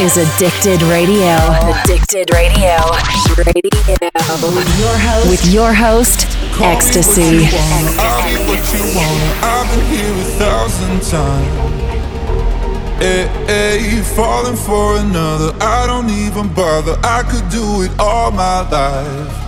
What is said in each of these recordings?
is Addicted Radio. Addicted Radio. Radio. With your host, with your host EXTSY. I'll be what you want. I've been here a thousand times. Eh, eh, hey, hey, falling for another. I don't even bother. I could do it all my life.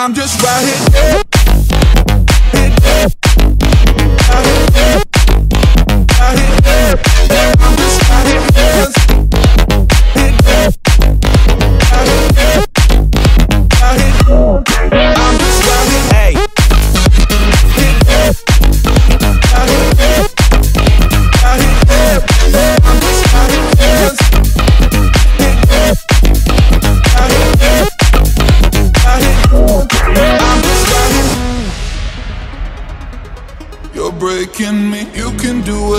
I'm just right here.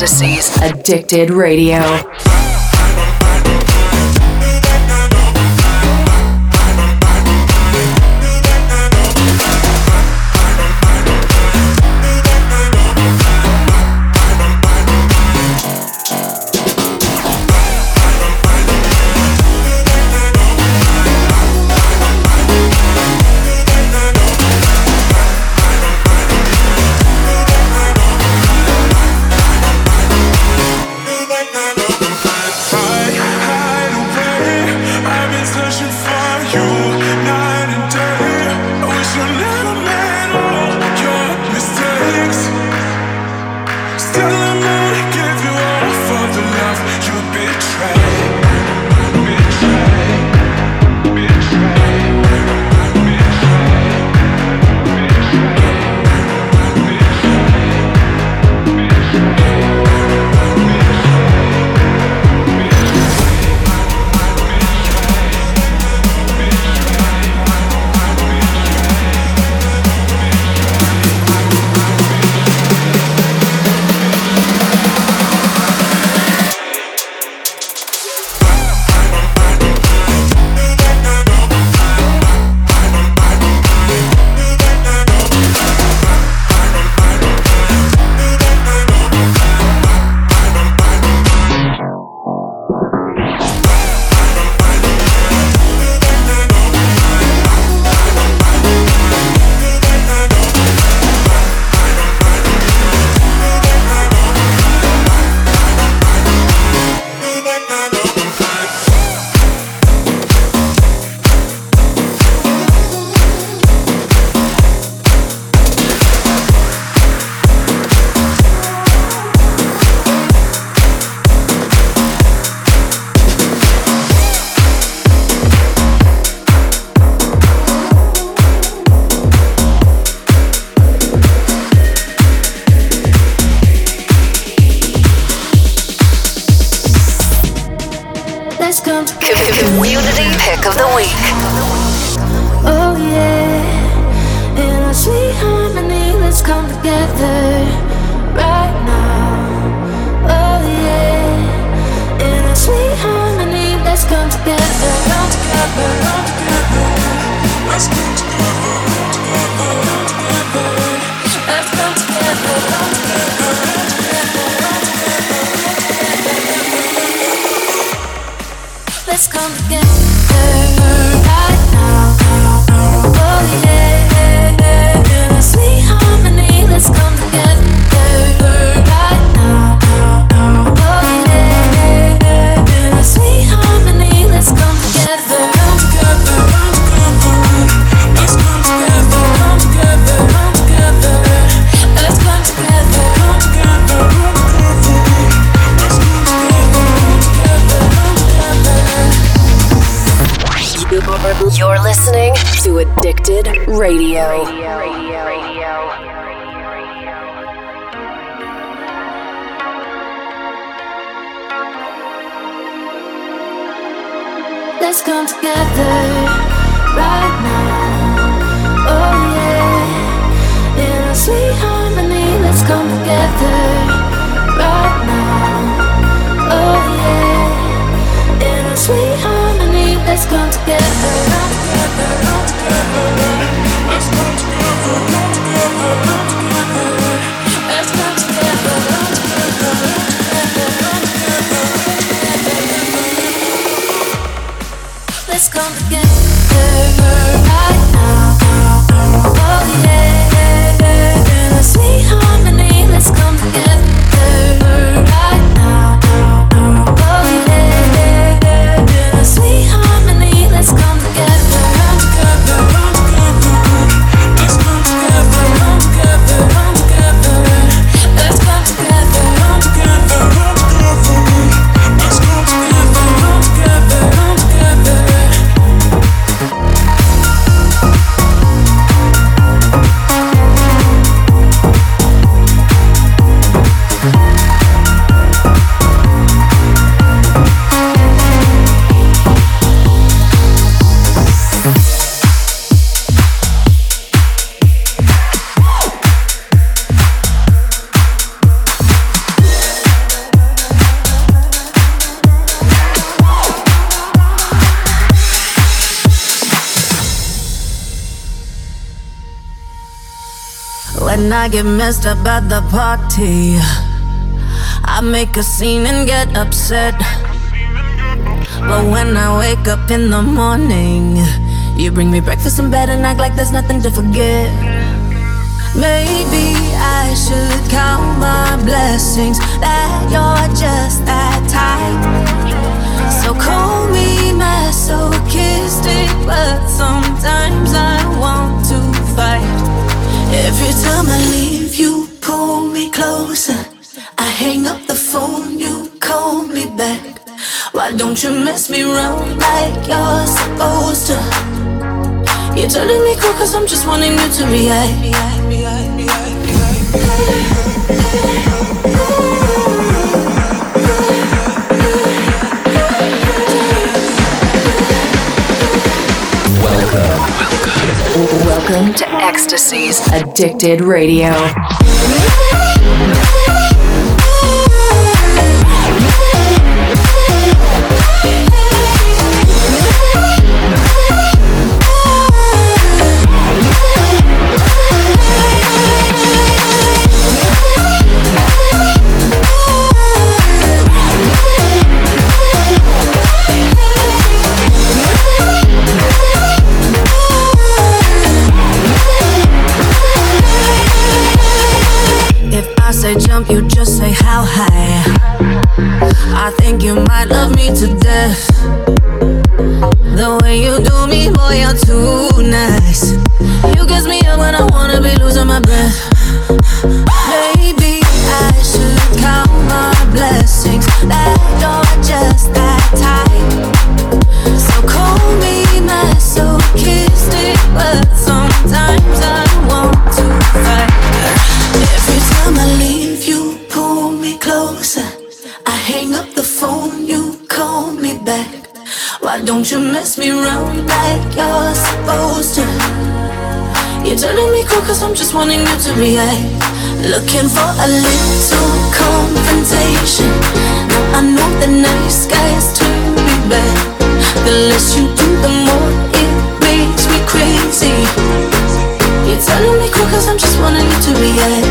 to EXTSY's Addicted Radio. When I get messed up at the party. I make a scene and get upset. But when I wake up in the morning, you bring me breakfast in bed and act like there's nothing to forget. Maybe I should count my blessings that you're just that type. So call me masochistic, but sometimes I want to. Every time I leave, you pull me closer. I hang up the phone, you call me back. Why don't you mess me around like you're supposed to? You're telling me cool cause I'm just wanting you to react. Welcome to EXTSY's Addicted Radio. too nice. You gas me up when I wanna be losing my breath. To react. Looking for a little confrontation. Now I know the nice guys turn me back. The less you do, the more it makes me crazy. You're telling me cool cause I'm just wanting you to react.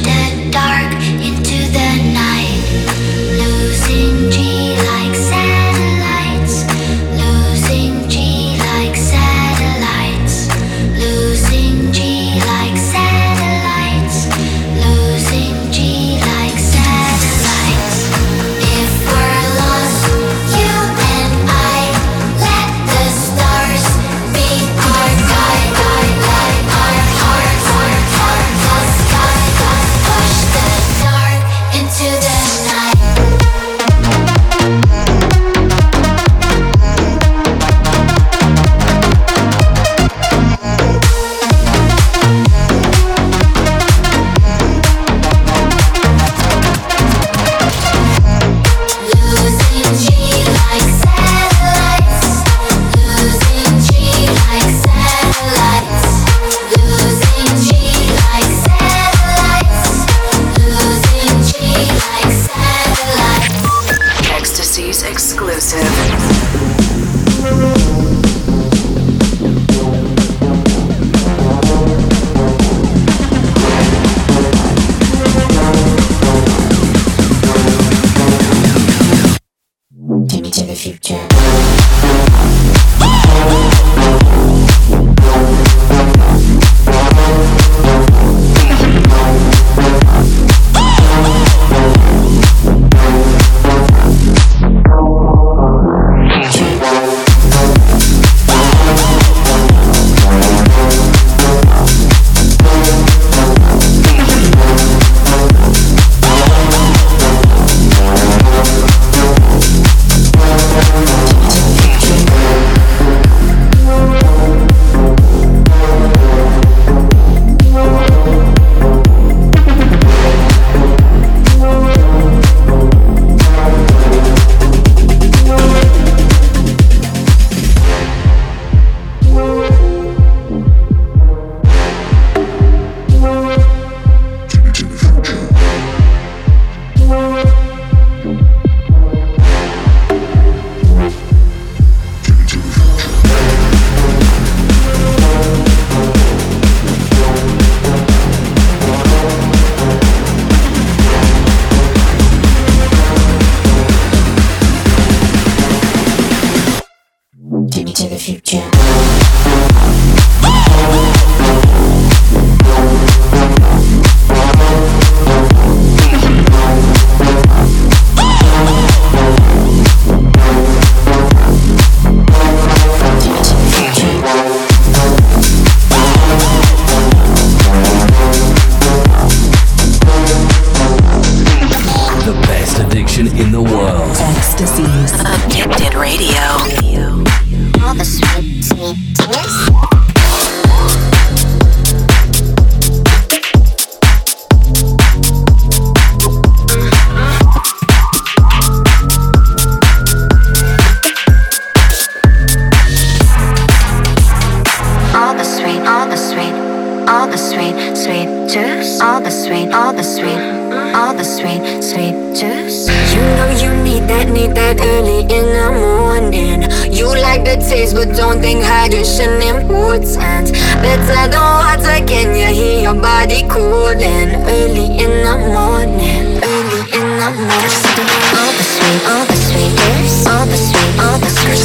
taste, but don't think hydration important. Better than water, can you hear your body cooling? Early in the morning, early in the morning. All the sweet, all the sweet juice, all the sweet, all the sweet,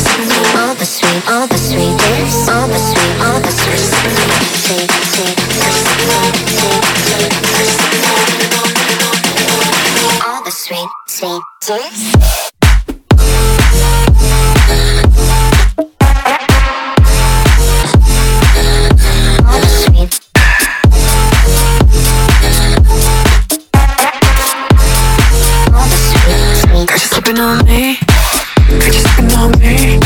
all the sweet, all the sweet juice, all the sweet, all the sweet, sweet, sweet, sweet, sweet. All the sweet, sweet taste. Sipping on me, got you sipping on me.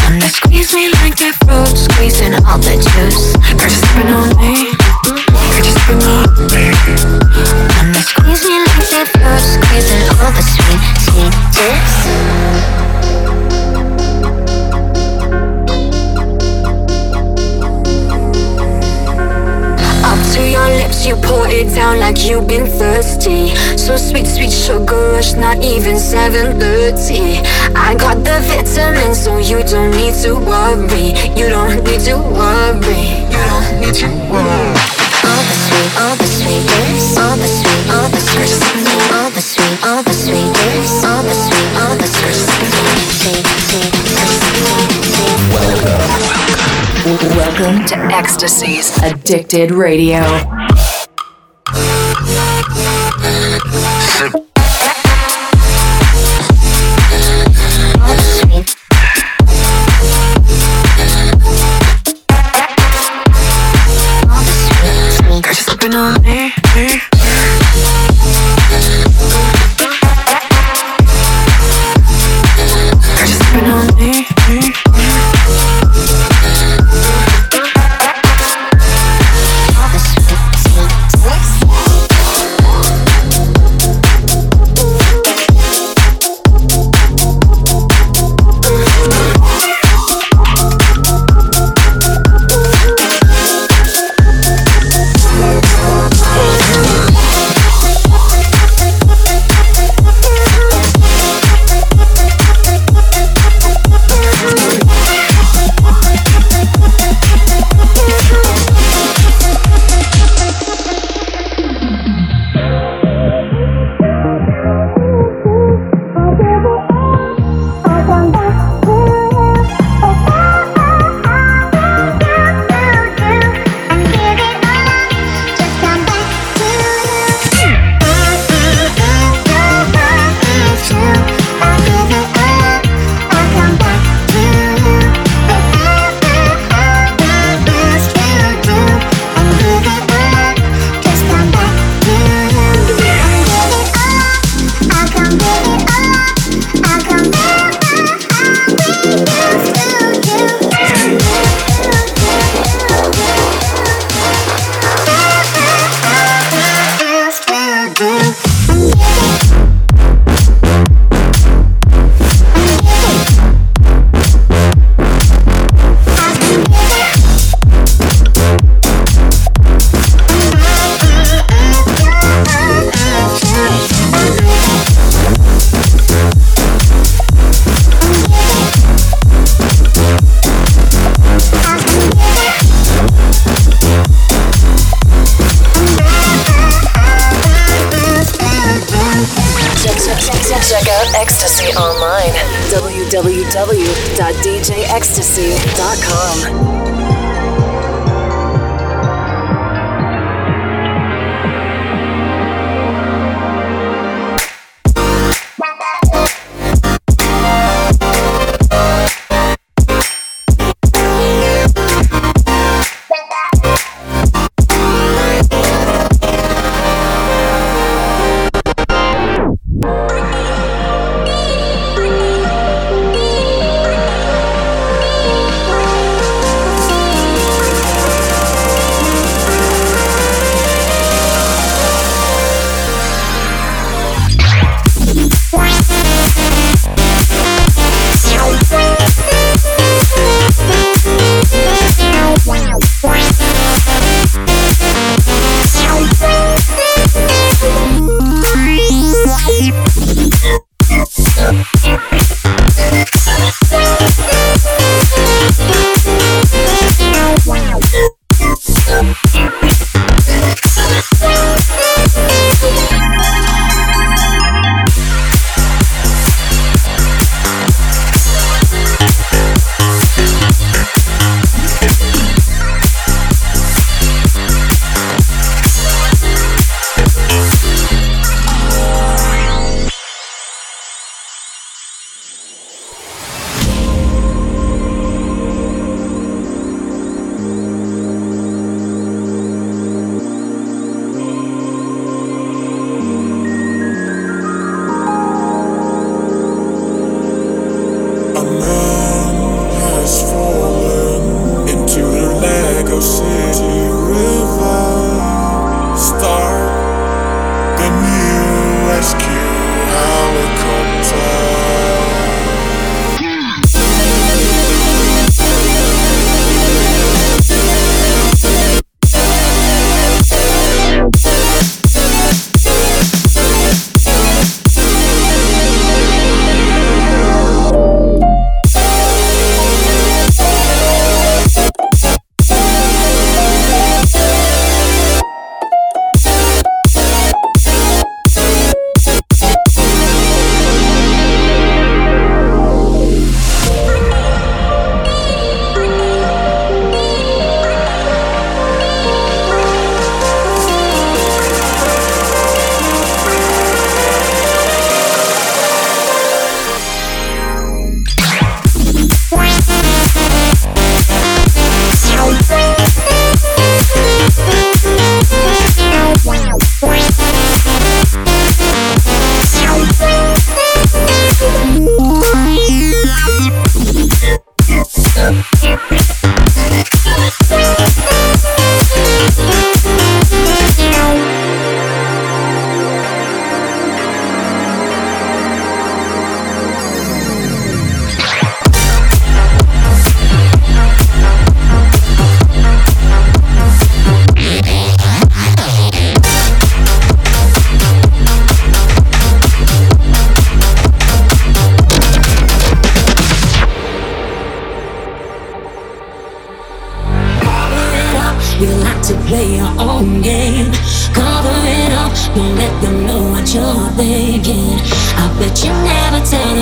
Wanna squeeze me like that fruit, squeezing all the juice. Got you sipping on me. Wanna squeeze me like that fruit, squeezing all the sweet, sweet juice. Down like you've been thirsty. So sweet, sweet sugar rush, not even 7:30. I got the vitamins, so you don't need to worry. You don't need to worry. You don't need to worry all the sweet, all the sweetness, all the sweet, all the sweet, all the sweet, all the sweetness, all the sweet, all the sweet, sweet, sweet, Welcome. Welcome to EXTSY's Addicted Radio. www.djextsy.com.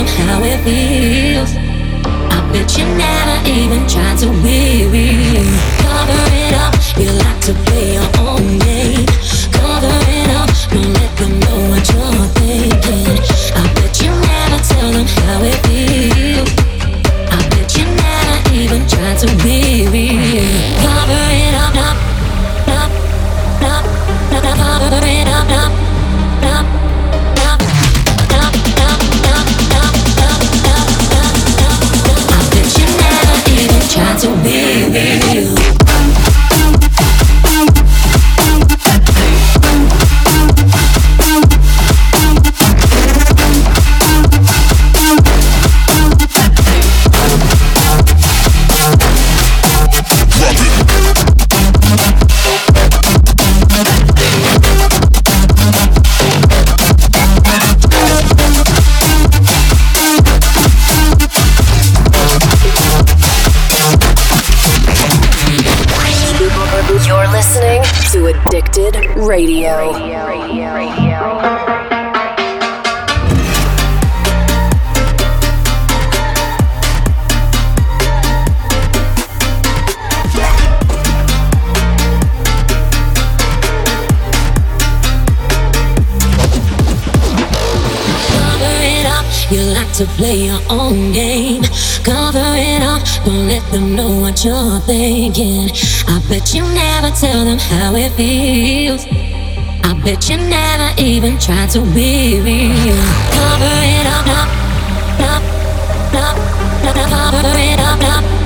never how it feels. I bet you never even tried to be. Cover it up, you like to play your own game. Cover it play your own game. Cover it up, don't let them know what you're thinking. I bet you never tell them how it feels. I bet you never even try to be real. Cover it up, up, up, up, up, up, cover it up, up,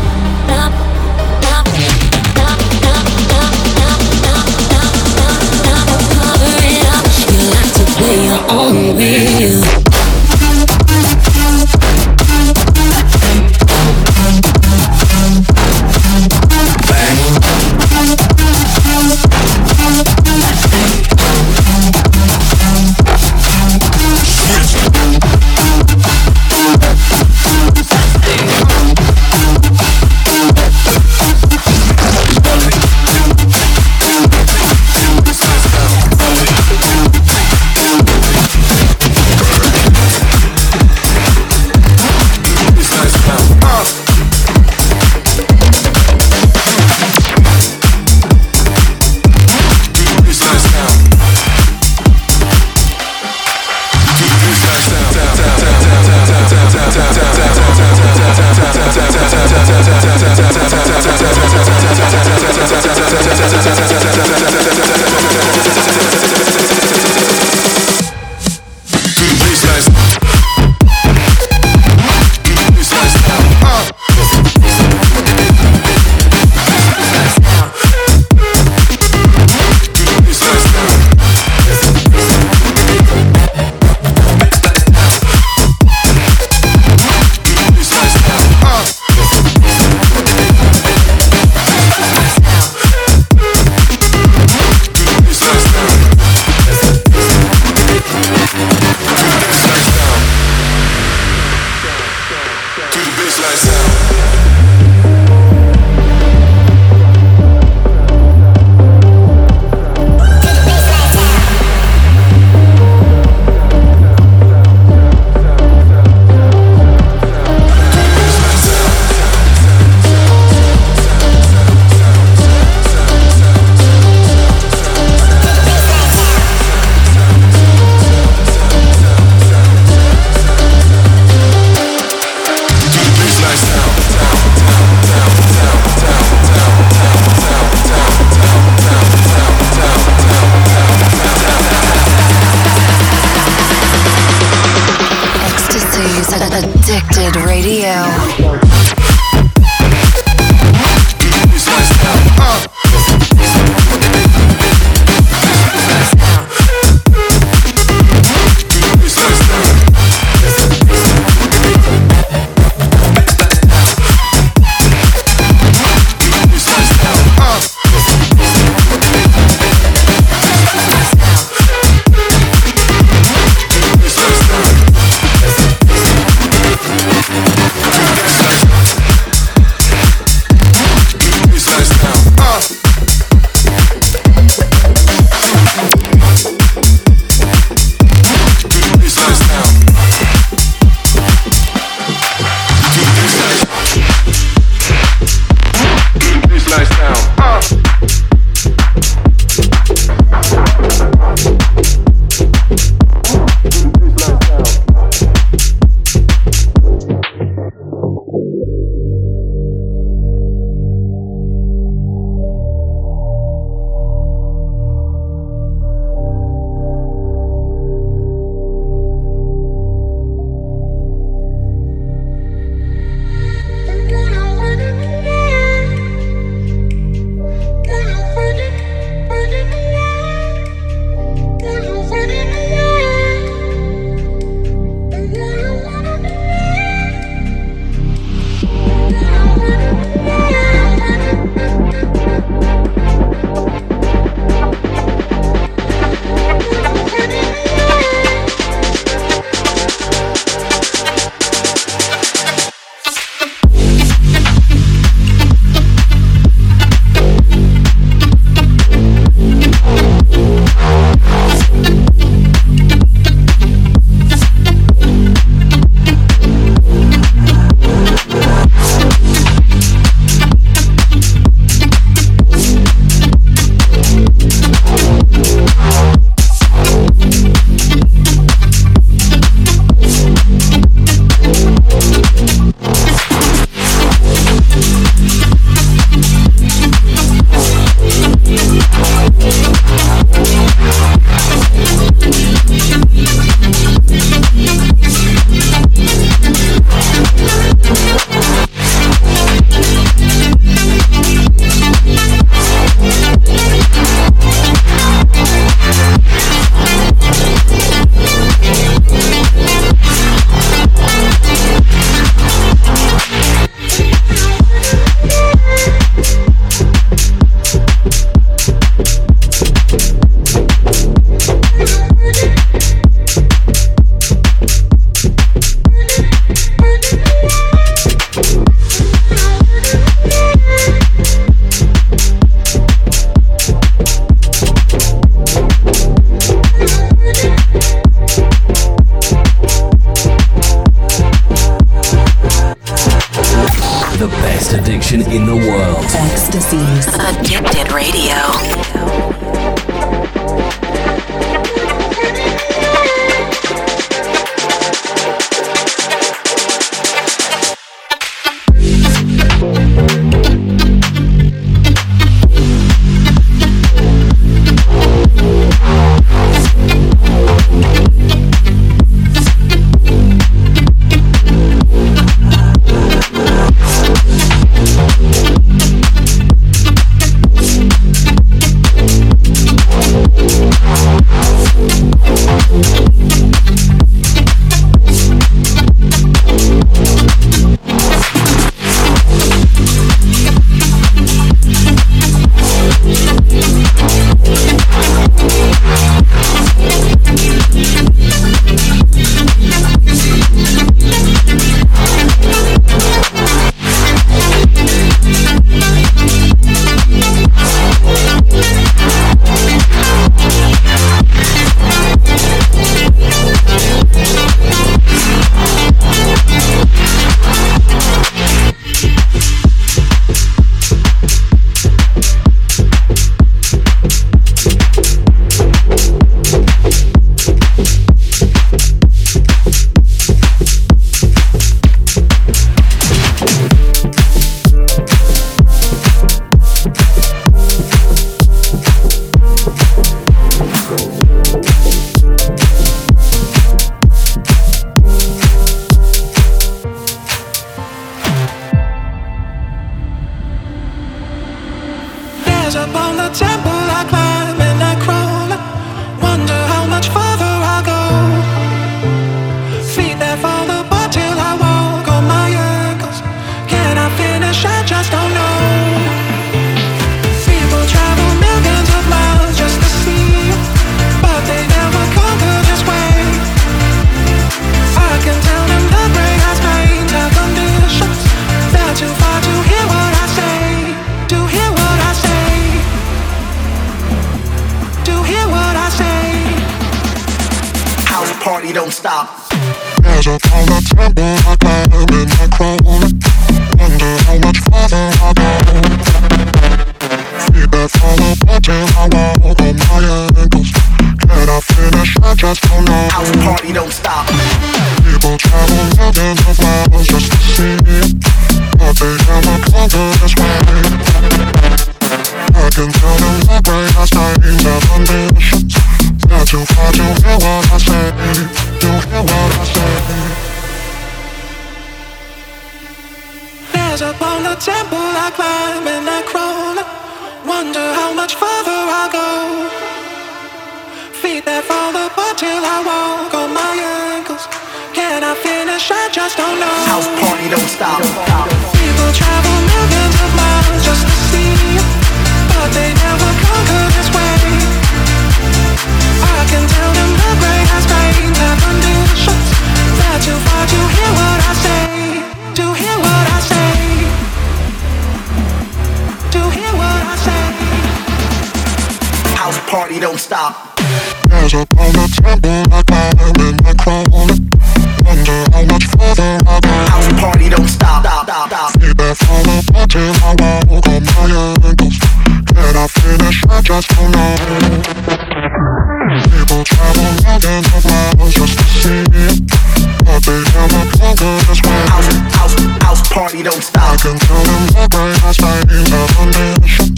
party don't stop. I can count them up my heart's fine the abundance.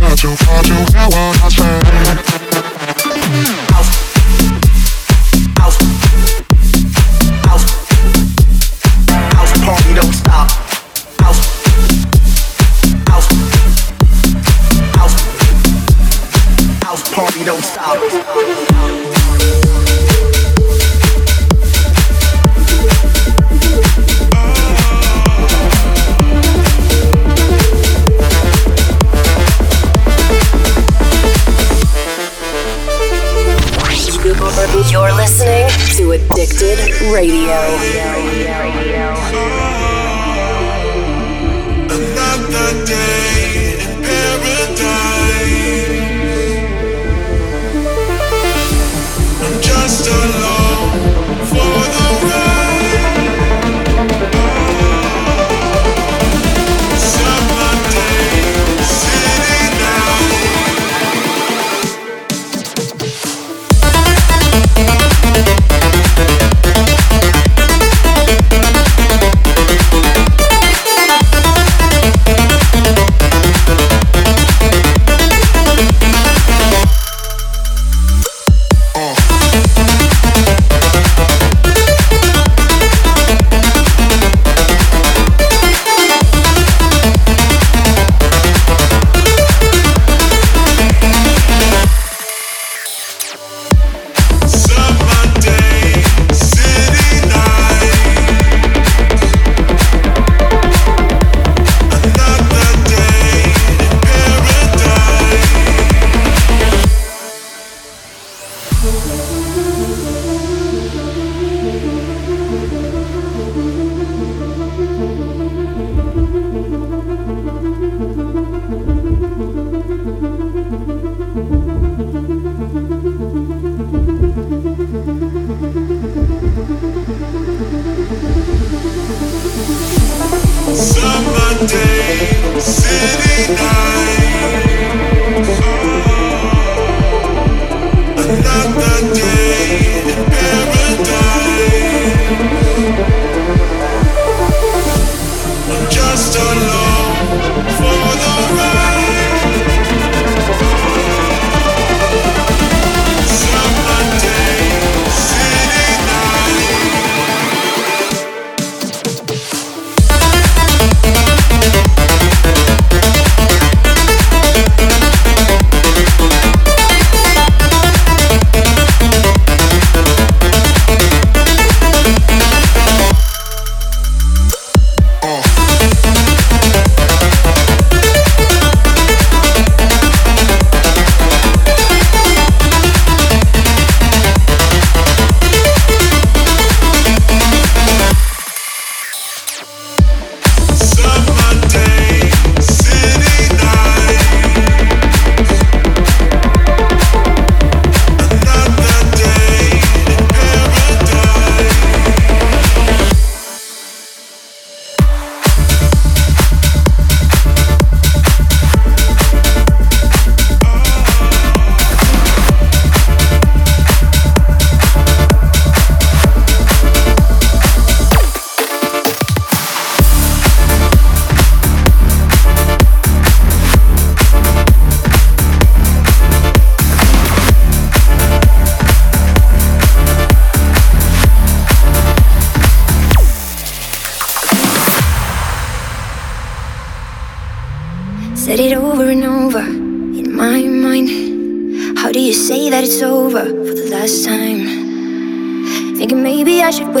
Not too far to how I. Radio.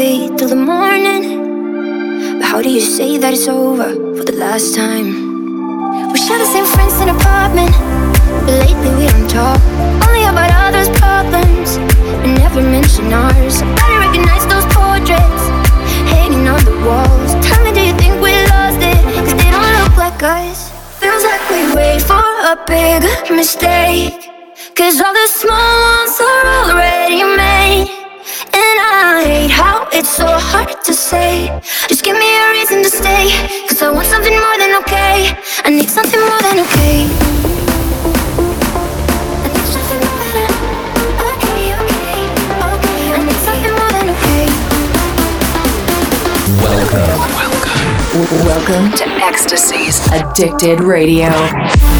wait till the morning. But how do you say that it's over for the last time? We share the same friends and apartment, but lately we don't talk. Only about others' problems, and never mention ours. I don't recognize those portraits hanging on the walls. Tell me, do you think we lost it? Cause they don't look like us. Feels like we wait for a big mistake. Cause all the small ones are already made night How it's so hard to say Just give me a reason to stay Cause I want something more than okay I need something more than okay Welcome. Welcome. Welcome to EXTSY's Addicted Radio.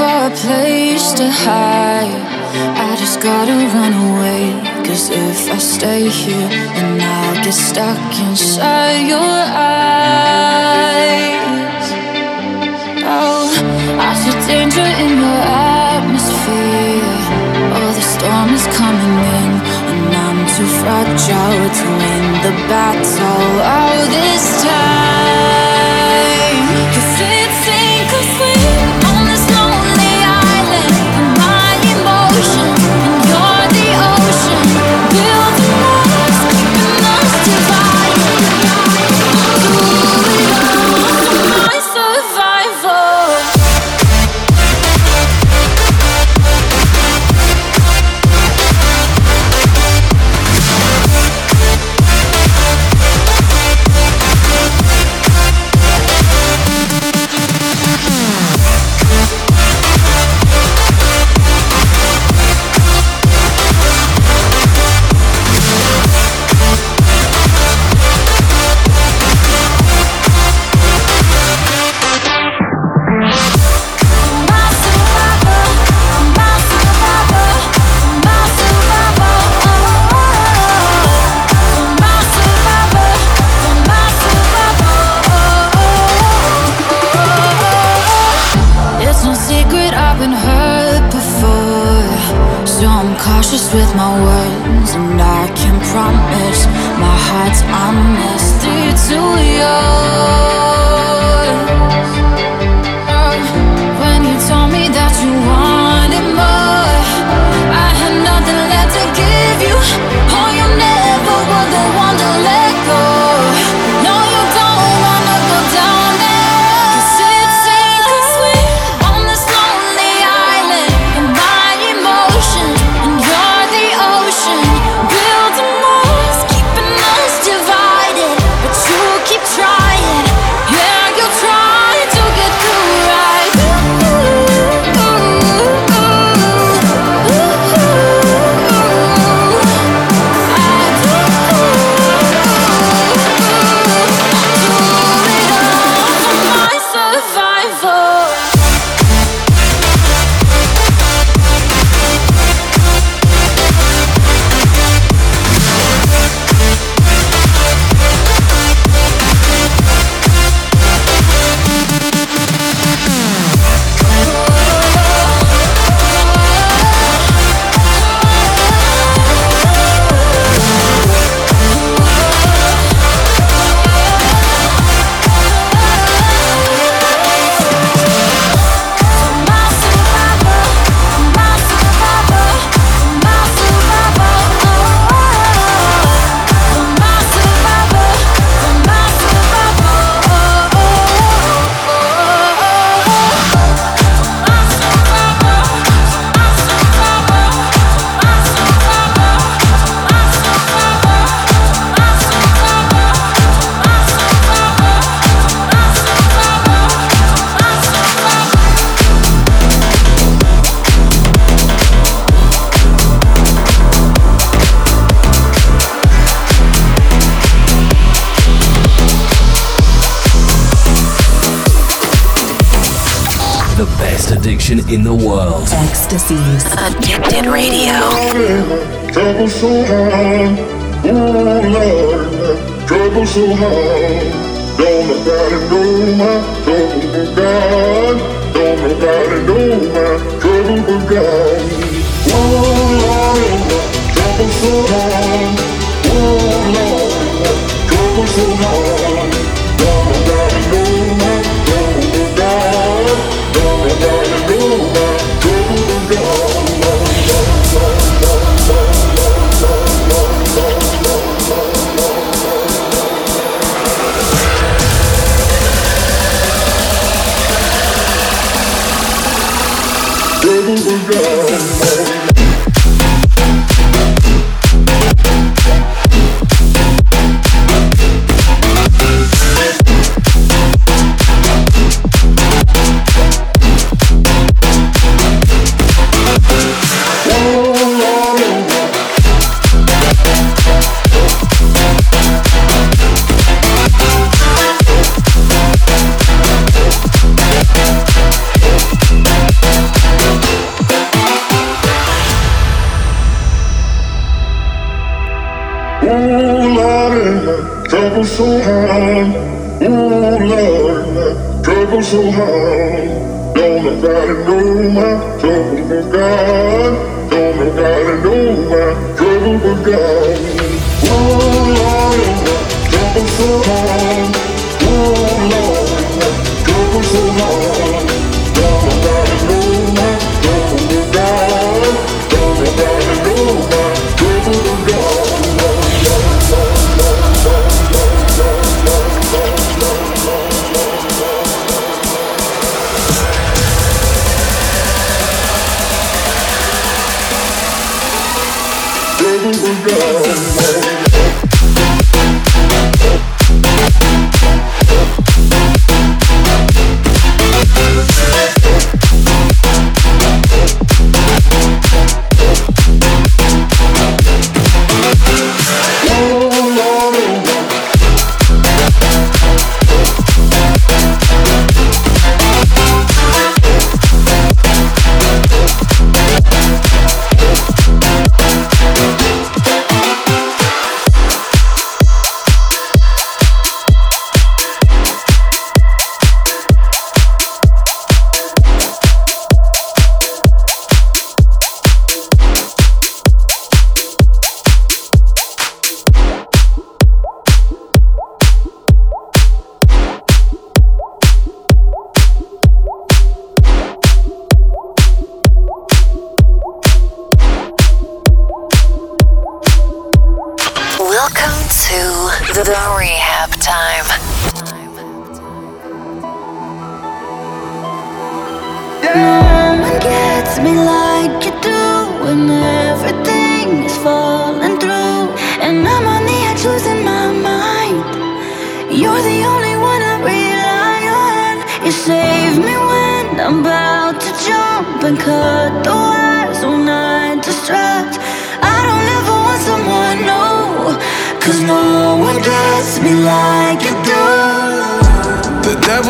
For a place to hide. I just gotta run away. Cause if I stay here, then I'll get stuck inside your eyes. Oh, I see danger in your atmosphere. Oh, the storm is coming in, and I'm too fragile to win the battle. Oh, this time, in the world. EXTSY's Addicted Radio. Trouble so hard. Oh Lord, trouble so hard. Don't nobody know my trouble but God. Don't nobody know my trouble but God. Oh Lord, trouble so hard. Oh Lord, trouble so hard. Travel so hard. Oh Lord, Travel so hard. Don't nobody know my trouble but God.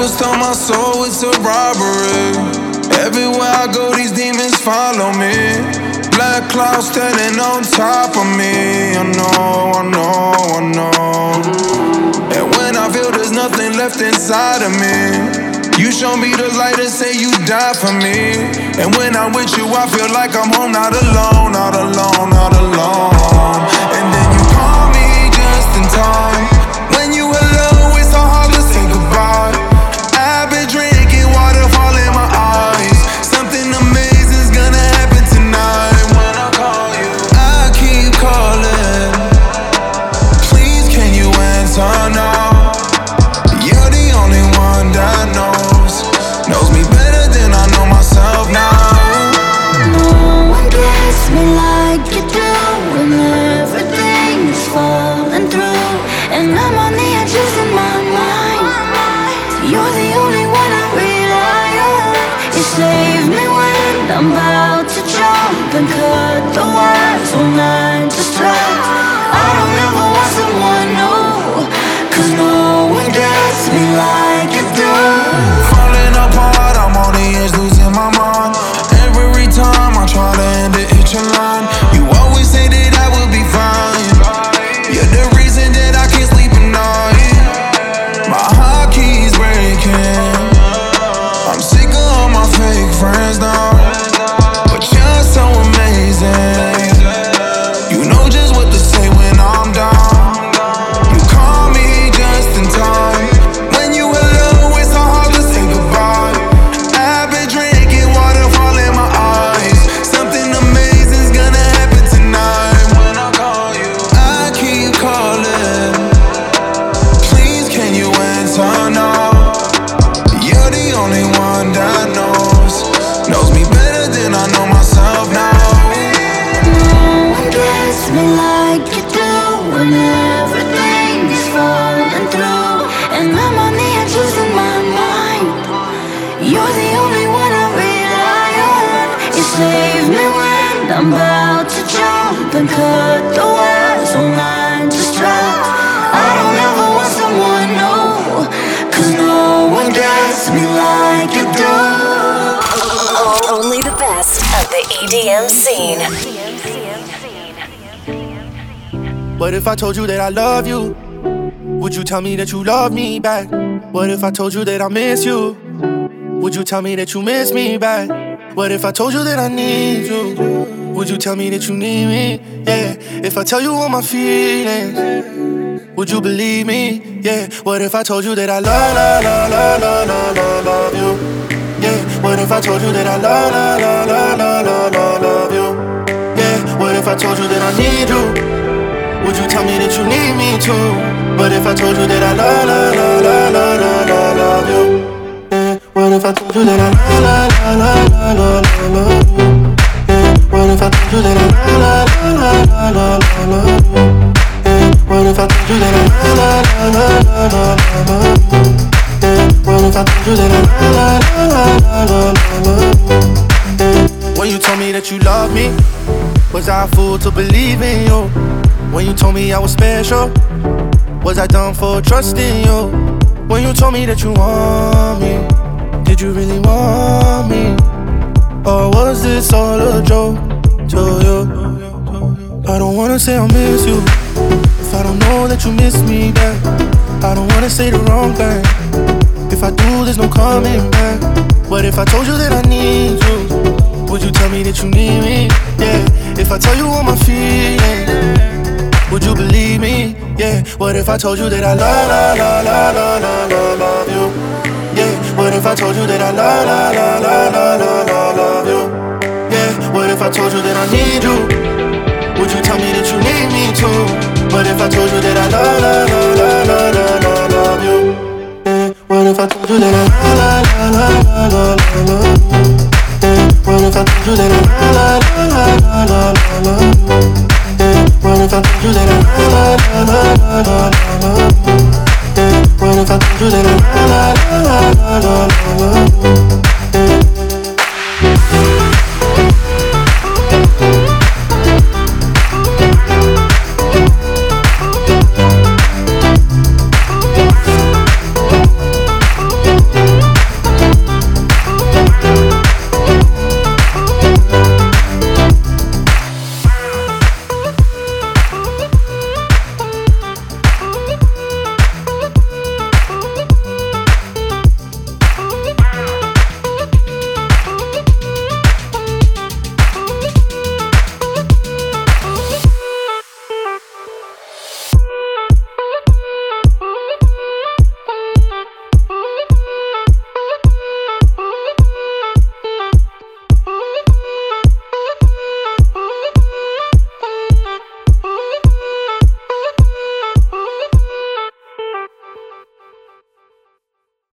Devils tell my soul it's a robbery. Everywhere I go, these demons follow me. Black clouds standing on top of me. I know, I know, I know. And when I feel there's nothing left inside of me. You show me the light and say you die for me. And when I'm with you, I feel like I'm home, not alone, not alone, not alone. And then you call me just in time. What if I told you that I love you? Would you tell me that you love me back? What if I told you that I miss you? Would you tell me that you miss me back? What if I told you that I need you? Would you tell me that you need me? Yeah. If I tell you all my feelings, would you believe me? Yeah. What if I told you that I love, love, love, love, love, love, love you? Yeah. What if I told you that I love, love, love, love, love, love, love you? Yeah. What if I told you that I need you? Would you tell me that you need me too? But if I told you that I love, love, love, love, love, love, love you? Yeah. What if I told you that I love, love, love, love, love, love, love you? Yeah. What if I told you that I love, love, love, love, love, love, love you? Yeah. What if I told you that I love, love, love, love, love, love you? What if I told you that I love, love, love, love, love, love you? When you told me that you love me, was I a fool to believe in you? When you told me I was special, was I dumb for trusting you? When you told me that you want me, did you really want me? Or was this all a joke to you? I don't wanna say I miss you if I don't know that you miss me back. I don't wanna say the wrong thing. If I do, there's no coming back. But if I told you that I need you, would you tell me that you need me? Yeah. If I tell you all my feelings. Would you believe me? Yeah. What if I told you that I love, love, love, love, love, love, love you? Yeah. What if I told you that I love, love, love, love, love, love, love you? Yeah. What if I told you that I need you? Would you tell me that you need me too? What if I told you that I love, love, love, love, love, love, love you? Yeah. What if I told you that I love, love, love, love, love, love you? Yeah. What if I told you that I love, love, love, love, love, love you? you that I What if I told you that I la la la la la la